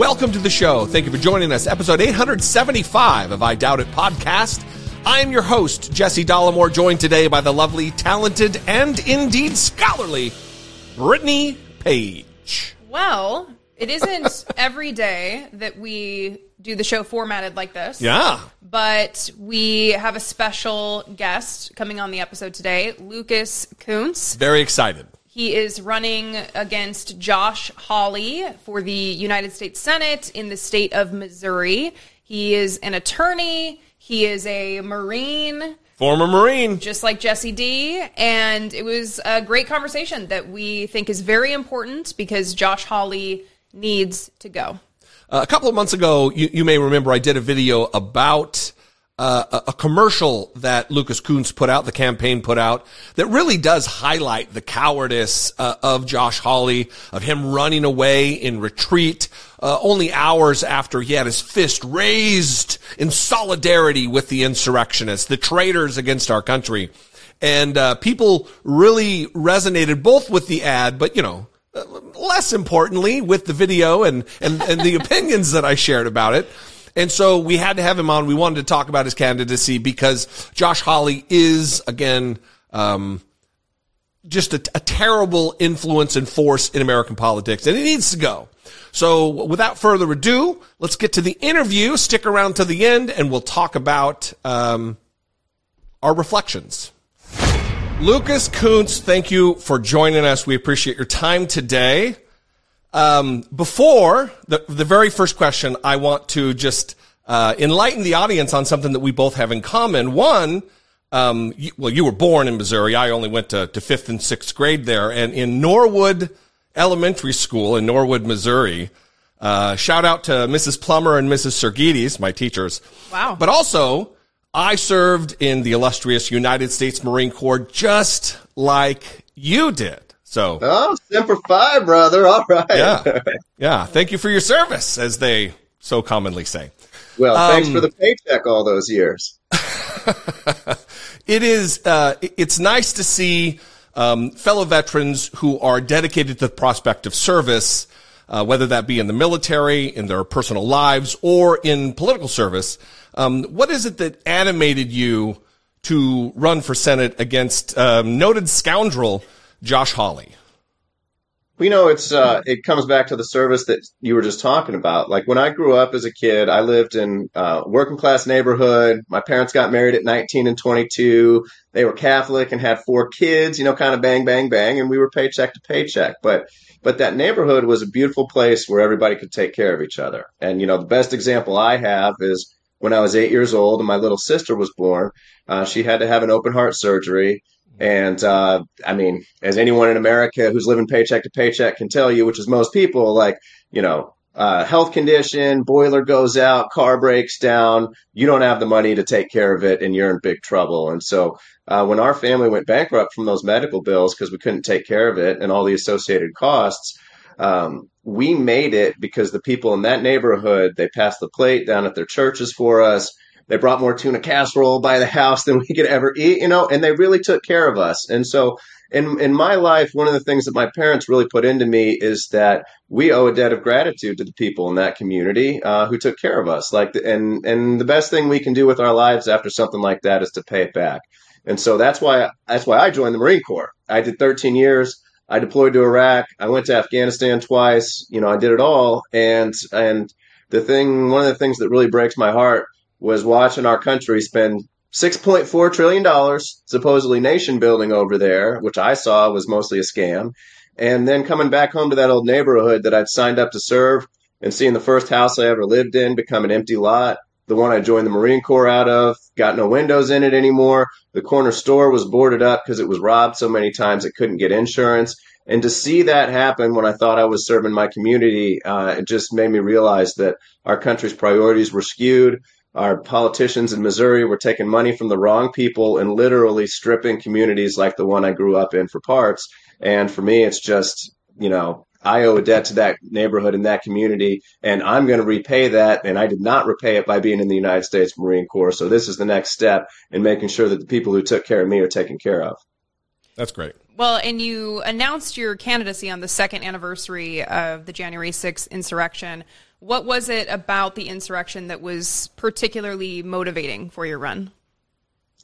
Welcome to the show. Thank you for joining us. Episode 875 of I Doubt It podcast. I am your host, Jesse Dollemore, joined today by the lovely, talented, and indeed scholarly Brittany Page. Well, it isn't every day that we do the show formatted like this. Yeah. But we have a special guest coming on the episode today, Lucas Kunce. Very excited. He is running against Josh Hawley for the United States Senate in the state of Missouri. He is an attorney, he is a Marine. Former Marine. Just like Jesse D. And it was a great conversation that we think is very important because Josh Hawley needs to go. Uh, a couple of months ago, you, you may remember I did a video about uh, a, commercial that Lucas Kunce put out, the campaign put out, that really does highlight the cowardice uh, of Josh Hawley, of him running away in retreat, uh, only hours after he had his fist raised in solidarity with the insurrectionists, the traitors against our country. And uh, people really resonated both with the ad, but you know, uh, less importantly, with the video and, and, and the opinions that I shared about it. And so we had to have him on. We wanted to talk about his candidacy because Josh Hawley is, again, um, just a, a, terrible influence and force in American politics, and he needs to go. So without further ado, let's get to the interview. Stick around to the end, and we'll talk about um, our reflections. Lucas Kunce, thank you for joining us. We appreciate your time today. Um, before the, the very first question, I want to just uh, enlighten the audience on something that we both have in common. One, um, you, well, you were born in Missouri. I only went to, to fifth and sixth grade there, and in Norwood Elementary School in Norwood, Missouri. Uh, shout out to Mrs. Plummer and Mrs. Sergides, my teachers. Wow. But also, I served in the illustrious United States Marine Corps just like you did. So, oh, Semper Fi, brother. All right. Yeah. Yeah. Thank you for your service, as they so commonly say. Well, um, thanks for the paycheck all those years. it is, uh, it's nice to see, um, fellow veterans who are dedicated to the prospect of service, uh, whether that be in the military, in their personal lives, or in political service. Um, what is it that animated you to run for Senate against um, noted scoundrel Josh Hawley? We know, it's uh, it comes back to the service that you were just talking about. Like when I grew up as a kid, I lived in a working class neighborhood. My parents got married at 19 and 22. They were Catholic and had four kids. You know, kind of bang, bang, bang, and we were paycheck to paycheck. But but that neighborhood was a beautiful place where everybody could take care of each other. And you know, the best example I have is when I was eight years old and my little sister was born. Uh, she had to have an open heart surgery and uh, I mean, as anyone in America who's living paycheck to paycheck can tell you, which is most people, like, you know, uh, health condition, boiler goes out, car breaks down, you don't have the money to take care of it, and you're in big trouble. And so, uh, when our family went bankrupt from those medical bills because we couldn't take care of it and all the associated costs, um, we made it because the people in that neighborhood they passed the plate down at their churches for us. They brought more tuna casserole by the house than we could ever eat, you know, and they really took care of us. And so in in my life, one of the things that my parents really put into me is that we owe a debt of gratitude to the people in that community uh, who took care of us. Like, and and the best thing we can do with our lives after something like that is to pay it back. And so that's why that's why I joined the Marine Corps. I did 13 years. I deployed to Iraq. I went to Afghanistan twice. You know, I did it all. And and the thing, one of the things that really breaks my heart was watching our country spend $6.4 trillion supposedly nation building over there, which I saw was mostly a scam. And then coming back home to that old neighborhood that I'd signed up to serve and seeing the first house I ever lived in become an empty lot the one I joined the Marine Corps out of, got no windows in it anymore. The corner store was boarded up because it was robbed so many times it couldn't get insurance. And to see that happen when I thought I was serving my community, uh, it just made me realize that our country's priorities were skewed. Our politicians in Missouri were taking money from the wrong people and literally stripping communities like the one I grew up in for parts. And for me, it's just, you know, I owe a debt to that neighborhood and that community, and I'm going to repay that. And I did not repay it by being in the United States Marine Corps. So this is the next step in making sure that the people who took care of me are taken care of. That's great. Well, and you announced your candidacy on the second anniversary of the January 6th insurrection. What was it about the insurrection that was particularly motivating for your run?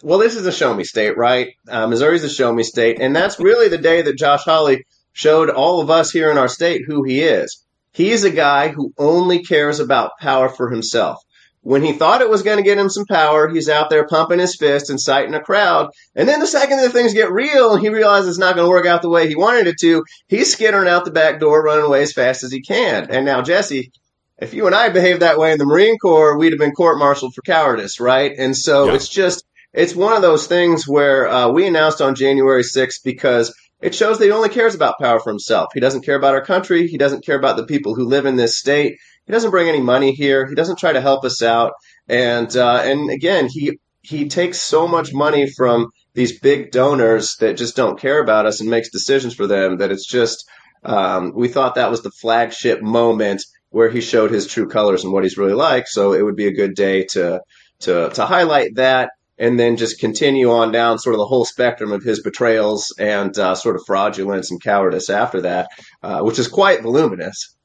Well, this is a show me state, right? Uh, Missouri's a show me state, and that's really the day that Josh Hawley showed all of us here in our state who he is. He's a guy who only cares about power for himself. When he thought it was going to get him some power, he's out there pumping his fist, inciting a crowd. And then the second that things get real and he realizes it's not going to work out the way he wanted it to, he's skittering out the back door, running away as fast as he can. And now, Jesse, if you and I behaved that way in the Marine Corps, we'd have been court-martialed for cowardice, right? And so yeah. it's just, it's one of those things where uh, we announced on January 6th because – it shows that he only cares about power for himself. He doesn't care about our country. He doesn't care about the people who live in this state. He doesn't bring any money here. He doesn't try to help us out. And uh, and again, he he takes so much money from these big donors that just don't care about us and makes decisions for them that it's just um, we thought that was the flagship moment where he showed his true colors and what he's really like. So it would be a good day to to to highlight that and then just continue on down sort of the whole spectrum of his betrayals and uh, sort of fraudulence and cowardice after that, uh, which is quite voluminous.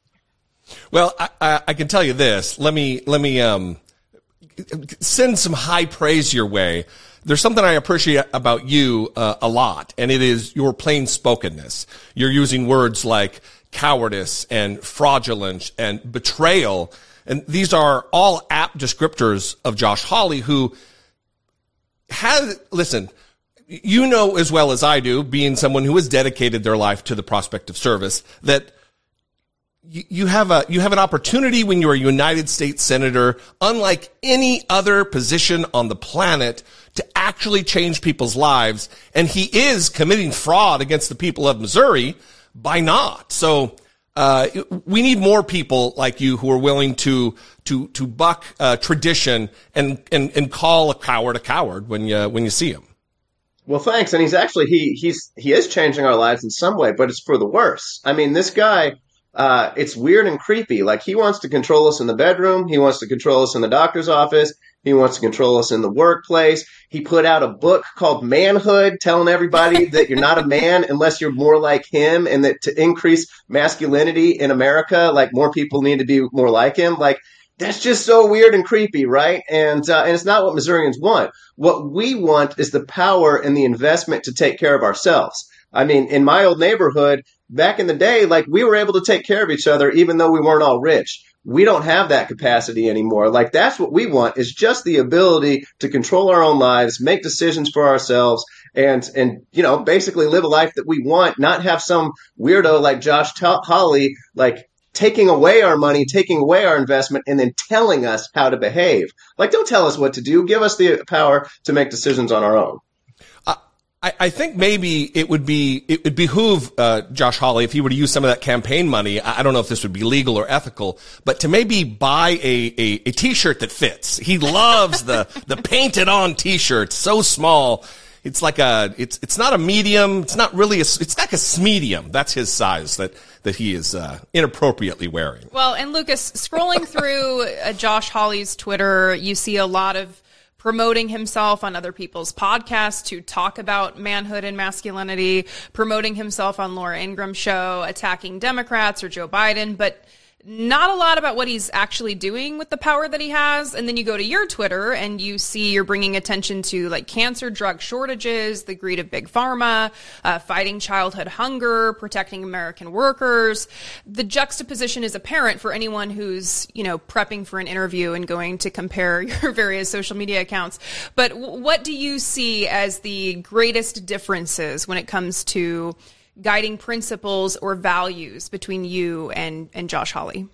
Well, I, I, can tell you this. Let me let me um, send some high praise your way. There's something I appreciate about you uh, a lot, and it is your plain spokenness. You're using words like cowardice and fraudulence and betrayal. And these are all apt descriptors of Josh Hawley, who has, listen, you know as well as I do, being someone who has dedicated their life to the prospect of service, that you have a you have an opportunity when you're a United States senator, unlike any other position on the planet, to actually change people's lives. And he is committing fraud against the people of Missouri by not. So uh, we need more people like you who are willing to to to buck uh, tradition and, and and call a coward a coward when you when you see him. Well, thanks. And he's actually he he's he is changing our lives in some way, but it's for the worse. I mean, this guy. Uh, it's weird and creepy. Like he wants to control us in the bedroom. He wants to control us in the doctor's office. He wants to control us in the workplace. He put out a book called Manhood, telling everybody that you're not a man unless you're more like him, and that to increase masculinity in America, like more people need to be more like him. Like that's just so weird and creepy, right? And uh, and it's not what Missourians want. What we want is the power and the investment to take care of ourselves. I mean, in my old neighborhood back in the day, like we were able to take care of each other even though we weren't all rich we don't have that capacity anymore. Like that's what we want is just the ability to control our own lives, make decisions for ourselves and, and, you know, basically live a life that we want, not have some weirdo like Josh Hawley like taking away our money, taking away our investment, and then telling us how to behave. Like, don't tell us what to do. Give us the power to make decisions on our own. I, I think maybe it would be it would behoove uh, Josh Hawley if he were to use some of that campaign money. I don't know if this would be legal or ethical, but to maybe buy a a, a T-shirt that fits. He loves the the painted on T-shirt, so small. It's like a it's it's not a medium. It's not really a it's like a medium. That's his size that that he is uh, inappropriately wearing. Well, and Lucas, scrolling through uh, Josh Hawley's Twitter, you see a lot of promoting himself on other people's podcasts to talk about manhood and masculinity, promoting himself on Laura Ingraham's show, attacking Democrats or Joe Biden, but not a lot about what he's actually doing with the power that he has. And then you go to your Twitter and you see you're bringing attention to like cancer drug shortages, the greed of big pharma, uh, fighting childhood hunger, protecting American workers. The juxtaposition is apparent for anyone who's, you know, prepping for an interview and going to compare your various social media accounts. But w- what do you see as the greatest differences when it comes to guiding principles or values between you and, and Josh Hawley?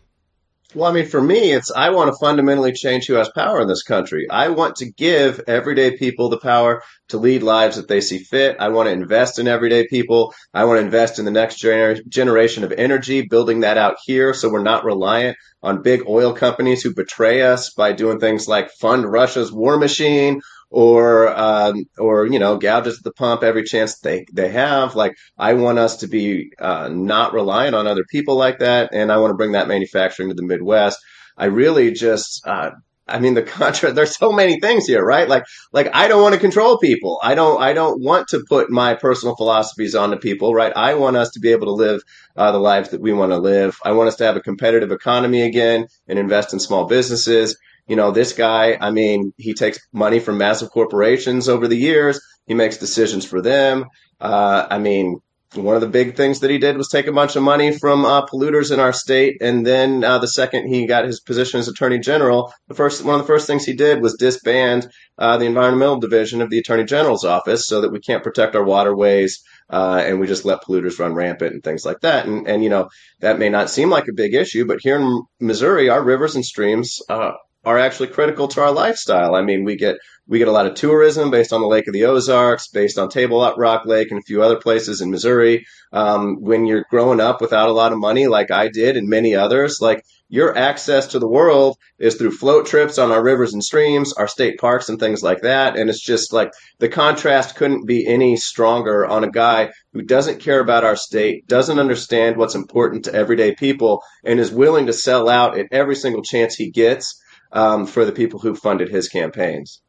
Well, I mean, for me, it's I want to fundamentally change who has power in this country. I want to give everyday people the power to lead lives that they see fit. I want to invest in everyday people. I want to invest in the next gener- generation of energy, building that out here so we're not reliant on big oil companies who betray us by doing things like fund Russia's war machine or um, or you know gouge us at the pump every chance they they have. Like I want us to be uh, not reliant on other people like that, and I want to bring that manufacturing to the Midwest. I really just uh, I mean the contract there's so many things here, right? Like like I don't want to control people. I don't I don't want to put my personal philosophies onto people, right? I want us to be able to live uh, the lives that we want to live. I want us to have a competitive economy again and invest in small businesses you know, this guy, I mean, he takes money from massive corporations over the years. He makes decisions for them. Uh, I mean, one of the big things that he did was take a bunch of money from uh, polluters in our state, and then uh, the second he got his position as attorney general, the first one of the first things he did was disband uh, the environmental division of the attorney general's office, so that we can't protect our waterways, uh, and we just let polluters run rampant and things like that. And and you know that may not seem like a big issue, but here in Missouri, our rivers and streams uh, are actually critical to our lifestyle. I mean, we get we get a lot of tourism based on the Lake of the Ozarks, based on Table Rock Lake and a few other places in Missouri. Um, when you're growing up without a lot of money, like I did and many others, like your access to the world is through float trips on our rivers and streams, our state parks and things like that. And it's just like the contrast couldn't be any stronger on a guy who doesn't care about our state, doesn't understand what's important to everyday people, and is willing to sell out at every single chance he gets um, for the people who funded his campaigns.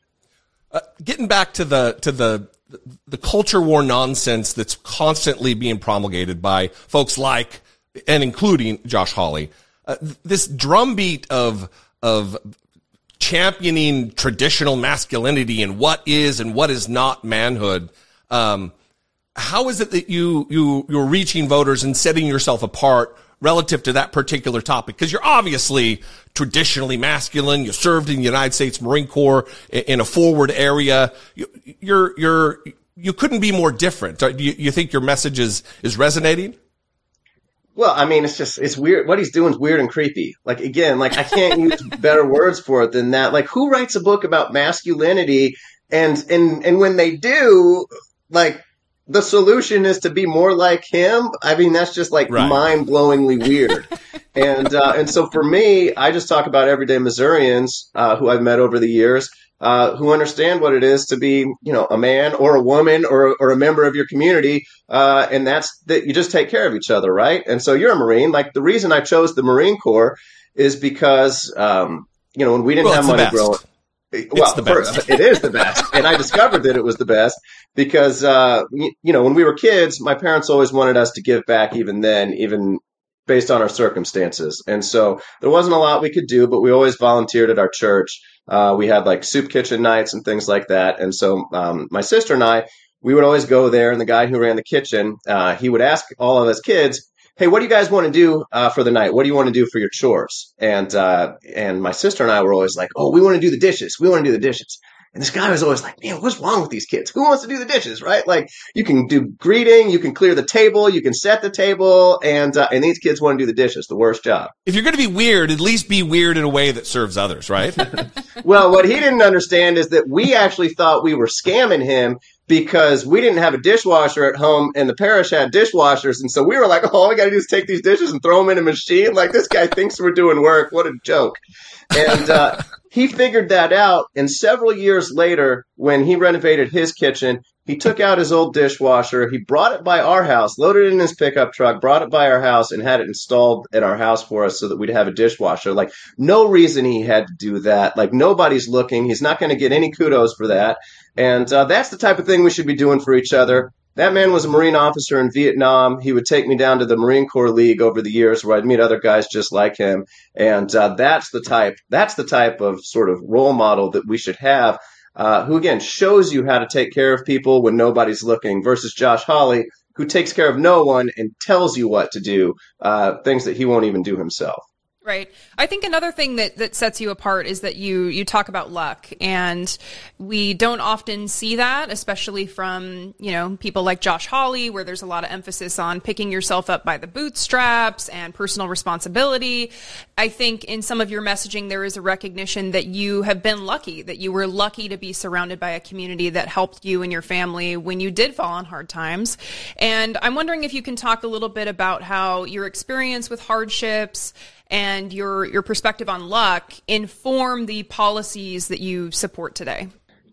Uh, getting back to the to the the culture war nonsense that's constantly being promulgated by folks like and including Josh Hawley, uh, this drumbeat of of championing traditional masculinity and what is and what is not manhood. Um, how is it that you you you're reaching voters and setting yourself apart relative to that particular topic? Because you're obviously traditionally masculine. You served in the United States Marine Corps in a forward area. You're, you're, you couldn't be more different. Do you, you think your message is, is resonating? Well, I mean, it's just, it's weird. What he's doing is weird and creepy. Like, again, like I can't use better words for it than that. Like, who writes a book about masculinity? And, and, and when they do, like, the solution is to be more like him. I mean, that's just like right. mind blowingly weird. and uh, and so for me, I just talk about everyday Missourians uh, who I've met over the years. Uh, who understand what it is to be, you know, a man or a woman or, or a member of your community, uh, and that's that you just take care of each other, right? And so you're a Marine. Like the reason I chose the Marine Corps is because, um, you know, when we didn't well, have money growing, well, the first it is the best, and I discovered that it was the best because uh, you, you know when we were kids, my parents always wanted us to give back, even then, even based on our circumstances, and so there wasn't a lot we could do, but we always volunteered at our church. Uh, we had like soup kitchen nights and things like that, and so um, my sister and I, we would always go there, and the guy who ran the kitchen, uh, he would ask all of us kids, hey, what do you guys want to do uh, for the night? What do you want to do for your chores? And uh, and my sister and I were always like, oh, we want to do the dishes. We want to do the dishes. And this guy was always like, man, what's wrong with these kids? Who wants to do the dishes, right? Like, you can do greeting, you can clear the table, you can set the table, and uh, and these kids want to do the dishes. The worst job. If you're going to be weird, at least be weird in a way that serves others, right? well, what he didn't understand is that we actually thought we were scamming him because we didn't have a dishwasher at home and the parish had dishwashers. And so we were like, oh, all we got to do is take these dishes and throw them in a machine. Like, this guy thinks we're doing work. What a joke. And uh, he figured that out. And several years later, when he renovated his kitchen, he took out his old dishwasher. He brought it by our house, loaded it in his pickup truck, brought it by our house, and had it installed at our house for us so that we'd have a dishwasher. Like, no reason he had to do that. Like, nobody's looking. He's not going to get any kudos for that. And uh, that's the type of thing we should be doing for each other. That man was a Marine officer in Vietnam. He would take me down to the Marine Corps League over the years, where I'd meet other guys just like him. And uh, that's the type. That's the type of sort of role model that we should have. Uh, who again shows you how to take care of people when nobody's looking, versus Josh Hawley, who takes care of no one and tells you what to do, uh, things that he won't even do himself. Right. I think another thing that, that sets you apart is that you, you talk about luck and we don't often see that, especially from, you know, people like Josh Hawley, where there's a lot of emphasis on picking yourself up by the bootstraps and personal responsibility. I think in some of your messaging, there is a recognition that you have been lucky, that you were lucky to be surrounded by a community that helped you and your family when you did fall on hard times. And I'm wondering if you can talk a little bit about how your experience with hardships and your your perspective on luck inform the policies that you support today?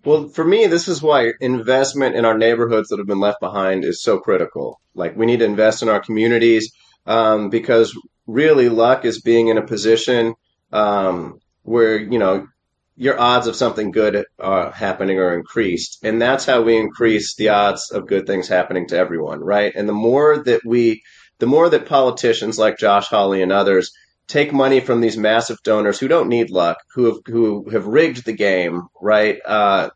Well, for me, this is why investment in our neighborhoods that have been left behind is so critical. Like, we need to invest in our communities um, because really luck is being in a position um, where, you know, your odds of something good uh, happening are increased. And that's how we increase the odds of good things happening to everyone, right? And the more that we, the more that politicians like Josh Hawley and others take money from these massive donors who don't need luck, who have who have rigged the game, right? Uh,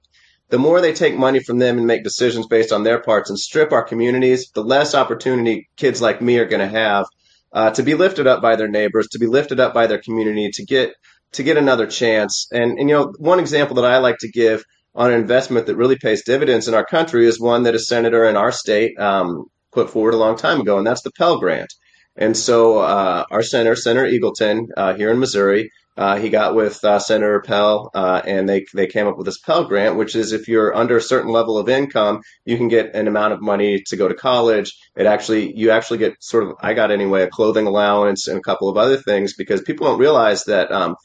the more they take money from them and make decisions based on their parts and strip our communities, the less opportunity kids like me are going to have uh, to be lifted up by their neighbors, to be lifted up by their community, to get to get another chance. And, and you know, one example that I like to give on an investment that really pays dividends in our country is one that a senator in our state um, put forward a long time ago, and that's the Pell Grant. And so uh, our senator, Senator Eagleton, uh, here in Missouri, uh, he got with uh, Senator Pell, uh, and they they came up with this Pell Grant, which is if you're under a certain level of income, you can get an amount of money to go to college. It actually you actually get sort of I got anyway a clothing allowance and a couple of other things because people don't realize that. Um,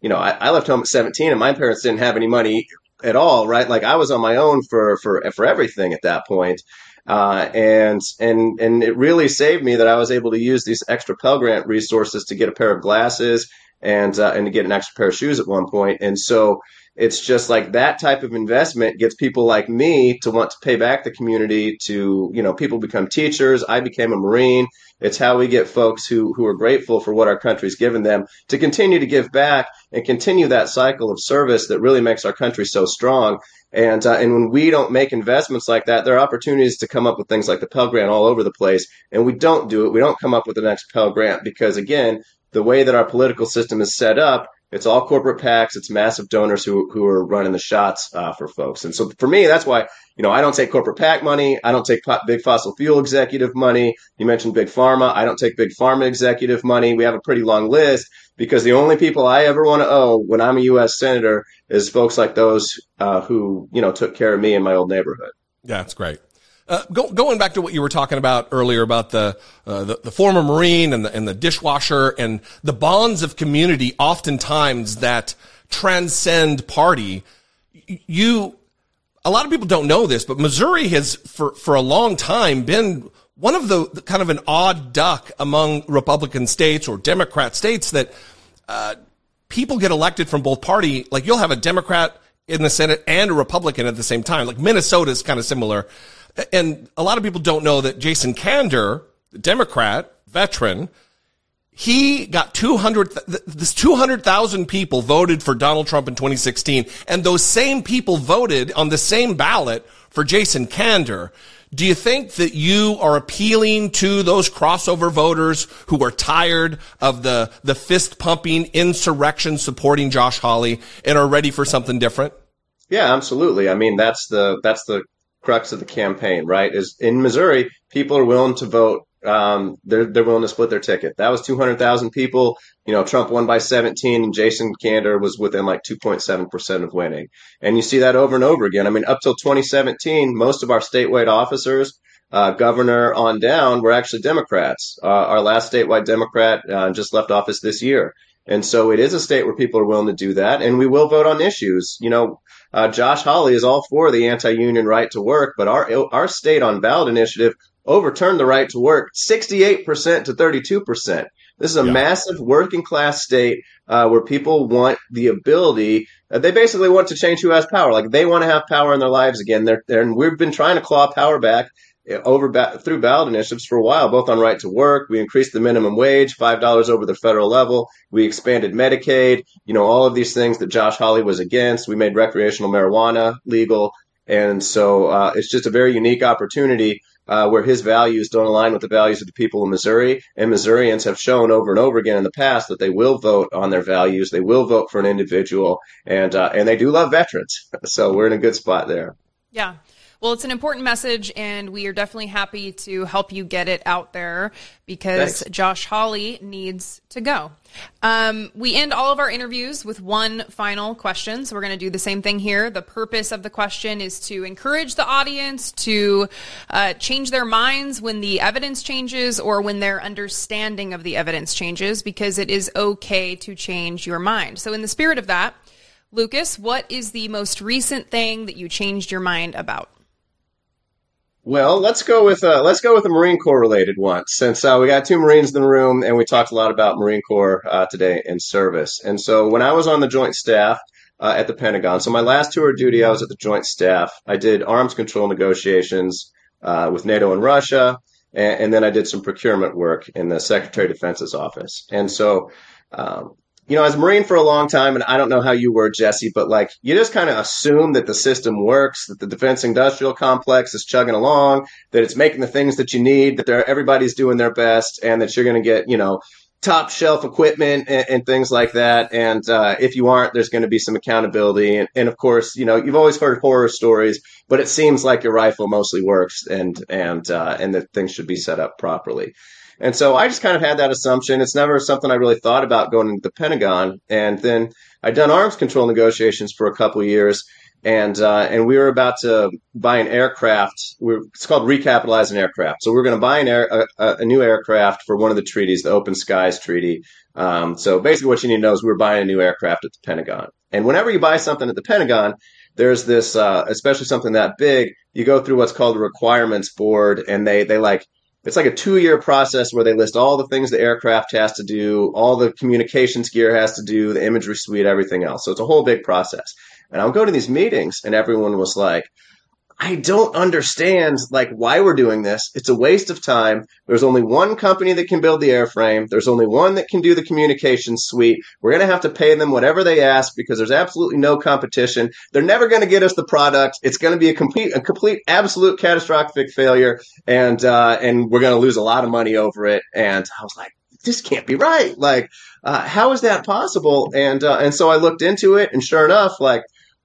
you know, I, I left home at 17, and my parents didn't have any money at all, right? Like I was on my own for for for everything at that point. Uh, and and and it really saved me that I was able to use these extra Pell Grant resources to get a pair of glasses and uh, and to get an extra pair of shoes at one point. And so it's just like that type of investment gets people like me to want to pay back the community. To you know, people become teachers. I became a Marine. It's how we get folks who who are grateful for what our country's given them to continue to give back and continue that cycle of service that really makes our country so strong. And uh, and when we don't make investments like that, there are opportunities to come up with things like the Pell Grant all over the place. And we don't do it. We don't come up with the next Pell Grant because again, the way that our political system is set up, it's all corporate PACs, it's massive donors who who are running the shots uh, for folks. And so for me, that's why you know I don't take corporate PAC money. I don't take big fossil fuel executive money. You mentioned big pharma. I don't take big pharma executive money. We have a pretty long list because the only people I ever want to owe when I'm a U.S. senator is folks like those uh, who you know took care of me in my old neighborhood. Yeah, that's great. Uh, go, going back to what you were talking about earlier about the, uh, the, the former Marine and the, and the dishwasher and the bonds of community, oftentimes that transcend party. You, a lot of people don't know this, but Missouri has for for a long time been one of the, the kind of an odd duck among Republican states or Democrat states that uh, people get elected from both party. Like you'll have a Democrat in the Senate and a Republican at the same time. Like Minnesota is kind of similar. And a lot of people don't know that Jason Kander, Democrat veteran, he got 200, this 200,000 people voted for Donald Trump in 2016. And those same people voted on the same ballot for Jason Kander. Do you think that you are appealing to those crossover voters who are tired of the, the fist pumping insurrection supporting Josh Hawley and are ready for something different? Yeah, absolutely. I mean, that's the, that's the crux of the campaign, right? Is in Missouri, people are willing to vote. Um, they're they're willing to split their ticket. That was 200,000 people. You know, Trump won by 17, and Jason Kander was within like 2.7 percent of winning. And you see that over and over again. I mean, up till 2017, most of our statewide officers, uh, governor on down, were actually Democrats. Uh, our last statewide Democrat uh, just left office this year. And so it is a state where people are willing to do that, and we will vote on issues. You know, uh, Josh Hawley is all for the anti-union right to work, but our our state on ballot initiative overturned the right to work 68% to 32%. This is a yeah. massive working class state uh, where people want the ability. Uh, they basically want to change who has power. Like they want to have power in their lives again. They're, they're, and we've been trying to claw power back over through ballot initiatives for a while, both on right to work. We increased the minimum wage, five dollars over the federal level. We expanded Medicaid. You know, all of these things that Josh Hawley was against. We made recreational marijuana legal, and so uh, it's just a very unique opportunity uh, where his values don't align with the values of the people of Missouri. And Missourians have shown over and over again in the past that they will vote on their values. They will vote for an individual, and uh, and they do love veterans. So we're in a good spot there. Yeah. Well, it's an important message, and we are definitely happy to help you get it out there because Thanks. Josh Hawley needs to go. Um, we end all of our interviews with one final question. So we're going to do the same thing here. The purpose of the question is to encourage the audience to uh, change their minds when the evidence changes or when their understanding of the evidence changes, because it is okay to change your mind. So, in the spirit of that, Lucas, what is the most recent thing that you changed your mind about? Well, let's go with uh, let's go with a Marine Corps related one, since uh, we got two Marines in the room, and we talked a lot about Marine Corps uh, today in service. And so, when I was on the Joint Staff uh, at the Pentagon, so my last tour of duty, I was at the Joint Staff. I did arms control negotiations uh, with NATO and Russia, and, and, then I did some procurement work in the Secretary of Defense's office. And so, um, you know, as a Marine for a long time, and I don't know how you were, Jesse, but like you just kind of assume that the system works, that the defense industrial complex is chugging along, that it's making the things that you need, that everybody's doing their best, and that you're going to get, you know, top shelf equipment and, and things like that. And uh, if you aren't, there's going to be some accountability. And, and, of course, you know, you've always heard horror stories, but it seems like your rifle mostly works, and and uh, and that things should be set up properly. And so I just kind of had that assumption. It's never something I really thought about going into the Pentagon. And then I'd done arms control negotiations for a couple years, and uh, and we were about to buy an aircraft. We're, it's called recapitalizing aircraft. So we are going to buy an air, a, a, new aircraft for one of the treaties, the Open Skies Treaty. Um, so basically, what you need to know is we were buying a new aircraft at the Pentagon. And whenever you buy something at the Pentagon, there's this, uh, especially something that big, you go through what's called the requirements board, and they they like it's like a two year process where they list all the things the aircraft has to do, all the communications gear has to do, the imagery suite, everything else. So it's a whole big process. And I'll go to these meetings and everyone was like, I don't understand like why we're doing this. It's a waste of time. There's only one company that can build the airframe. There's only one that can do the communication suite. We're going to have to pay them whatever they ask because there's absolutely no competition. They're never going to get us the product. It's going to be a complete, a complete, absolute catastrophic failure, and uh, and we're going to lose a lot of money over it. And I was like, this can't be right. Like, uh, how is that possible? And uh, and so I looked into it, and sure enough, like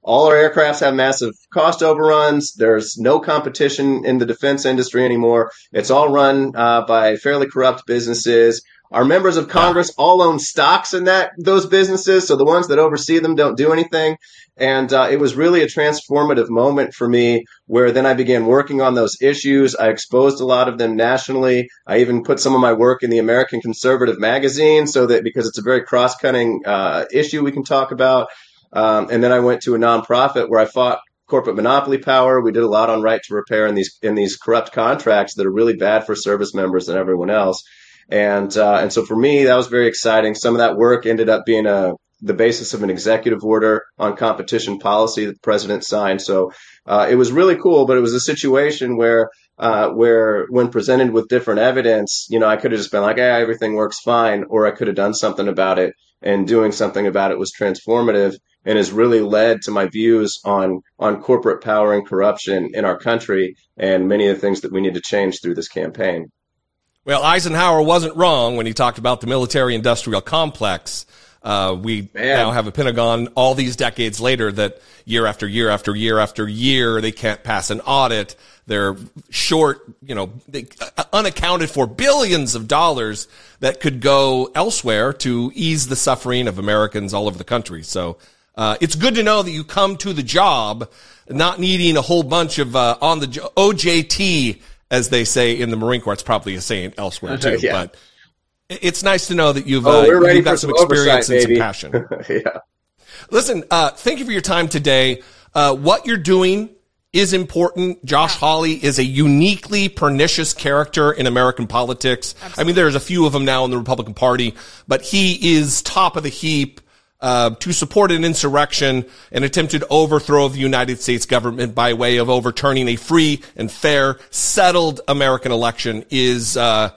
all our aircrafts have massive cost overruns. There's no competition in the defense industry anymore. It's all run uh, by fairly corrupt businesses. Our members of Congress all own stocks in that those businesses, so the ones that oversee them don't do anything. And uh, it was really a transformative moment for me, where then I began working on those issues. I exposed a lot of them nationally. I even put some of my work in the American Conservative magazine, so that because it's a very cross-cutting uh, issue we can talk about. Um, and then I went to a nonprofit where I fought corporate monopoly power. We did a lot on right to repair in these in these corrupt contracts that are really bad for service members and everyone else. And uh, and so for me, that was very exciting. Some of that work ended up being a the basis of an executive order on competition policy that the president signed. So uh, it was really cool, but it was a situation where uh, where when presented with different evidence, you know, I could have just been like, "Yeah, everything works fine," or I could have done something about it. And doing something about it was transformative and has really led to my views on on corporate power and corruption in our country and many of the things that we need to change through this campaign. Well, Eisenhower wasn't wrong when he talked about the military industrial complex. Uh, we Man. now have a Pentagon all these decades later that year after year after year after year, they can't pass an audit. They're short, you know, they, uh, unaccounted for billions of dollars that could go elsewhere to ease the suffering of Americans all over the country. So uh, it's good to know that you come to the job not needing a whole bunch of uh, on the OJT, as they say in the Marine Corps. It's probably a saying elsewhere too, yeah. but it's nice to know that you've, oh, uh, you've got some, some experience and some passion. yeah. Listen, uh, thank you for your time today. Uh, what you're doing is important. Josh yeah. Hawley is a uniquely pernicious character in American politics. Absolutely. I mean, there's a few of them now in the Republican Party, but he is top of the heap uh, to support an insurrection, an attempted overthrow of the United States government by way of overturning a free and fair, settled American election is uh,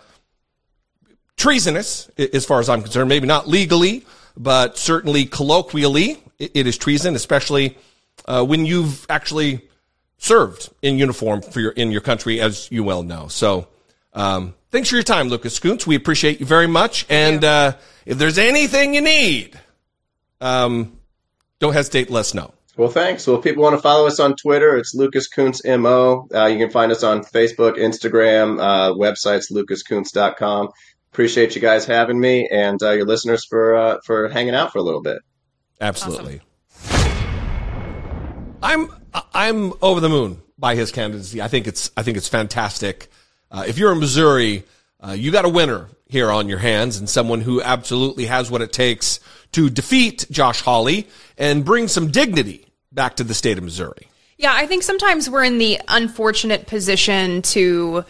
treasonous, as far as I'm concerned. Maybe not legally, but certainly colloquially, it is treason, especially uh, when you've actually served in uniform for your in your country, as you well know. So, um, thanks for your time, Lucas Kunce. We appreciate you very much. and uh, if there's anything you need, um, don't hesitate. Let us know. Well, thanks. Well, if people want to follow us on Twitter, it's Lucas Kunce MO. Uh, you can find us on Facebook, Instagram, uh, websites, lucaskunce.com. Appreciate you guys having me and uh, your listeners for uh, for hanging out for a little bit. Absolutely. I'm I'm over the moon by his candidacy. I think it's I think it's fantastic. Uh, if you're in Missouri, uh, you got a winner here on your hands and someone who absolutely has what it takes to defeat Josh Hawley and bring some dignity back to the state of Missouri. Yeah, I think sometimes we're in the unfortunate position to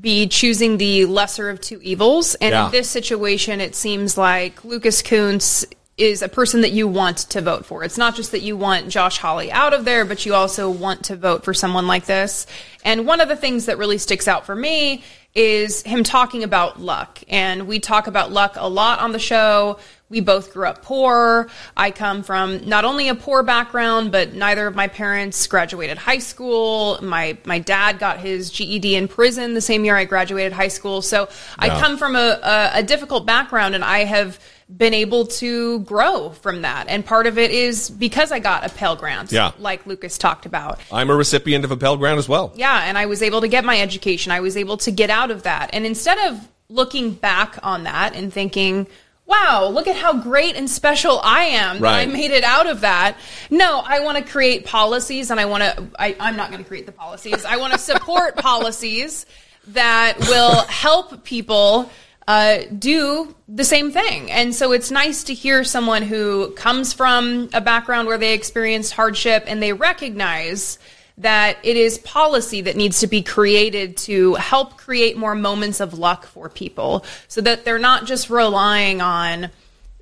be choosing the lesser of two evils. And Yeah. in this situation, it seems like Lucas Kunce is a person that you want to vote for. It's not just that you want Josh Hawley out of there, but you also want to vote for someone like this. And one of the things that really sticks out for me is him talking about luck. And we talk about luck a lot on the show. We both grew up poor. I come from not only a poor background, but neither of my parents graduated high school. My my dad got his GED in prison the same year I graduated high school. So I come from a, a, a difficult background, and I have been able to grow from that. And part of it is because I got a Pell Grant, Yeah. like Lucas talked about. I'm a recipient of a Pell Grant as well. Yeah, and I was able to get my education. I was able to get out of that. And instead of looking back on that and thinking, wow, look at how great and special I am that I made it out of that. No, I want to create policies and I want to, I'm not going to create the policies. I want to support policies that will help people uh, do the same thing. And so it's nice to hear someone who comes from a background where they experienced hardship and they recognize that it is policy that needs to be created to help create more moments of luck for people so that they're not just relying on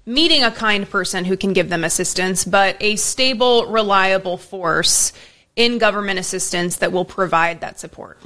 meeting a kind person who can give them assistance, but a stable, reliable force in government assistance that will provide that support.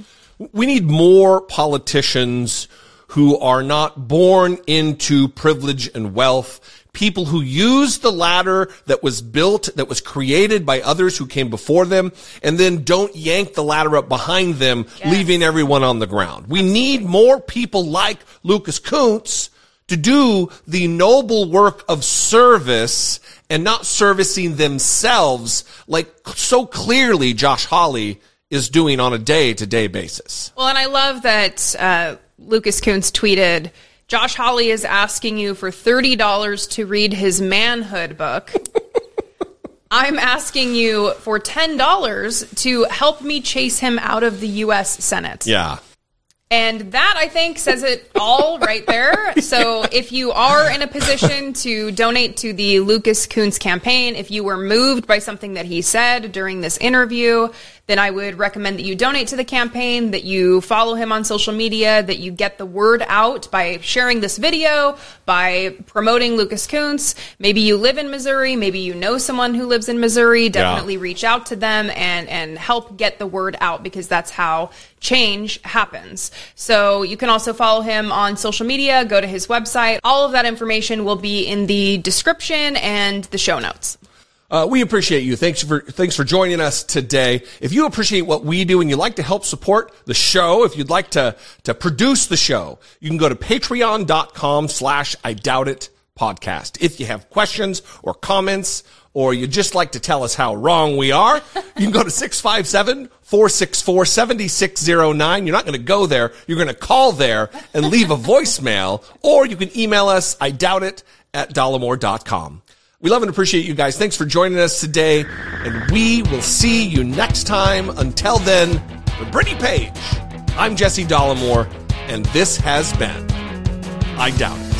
We need more politicians who are not born into privilege and wealth. People who use the ladder that was built, that was created by others who came before them, and then don't yank the ladder up behind them, leaving everyone on the ground. We need more people like Lucas Kunce to do the noble work of service and not servicing themselves like so clearly Josh Hawley is doing on a day to day basis. Well, and I love that uh, Lucas Kunce tweeted Josh Hawley is asking you for $30 to read his manhood book. I'm asking you for $10 to help me chase him out of the U.S. Senate. Yeah. And that, I think, says it all right there. So if you are in a position to donate to the Lucas Kunce campaign, if you were moved by something that he said during this interview, then I would recommend that you donate to the campaign, that you follow him on social media, that you get the word out by sharing this video, by promoting Lucas Kunce. Maybe you live in Missouri, maybe you know someone who lives in Missouri. Definitely reach out to them and and help get the word out because that's how change happens. So you can also follow him on social media, go to his website. All of that information will be in the description and the show notes. Uh, we appreciate you. Thanks for thanks for joining us today. If you appreciate what we do and you'd like to help support the show, if you'd like to to produce the show, you can go to patreon.com slash I doubt it podcast. If you have questions or comments, or you'd just like to tell us how wrong we are, you can go to 657-464-7609. You're not going to go there. You're going to call there and leave a voicemail, or you can email us, I doubt it, at dollemore.com. We love and appreciate you guys. Thanks for joining us today, and we will see you next time. Until then, for Brittany Page, I'm Jesse Dollemore, and this has been I Doubt It.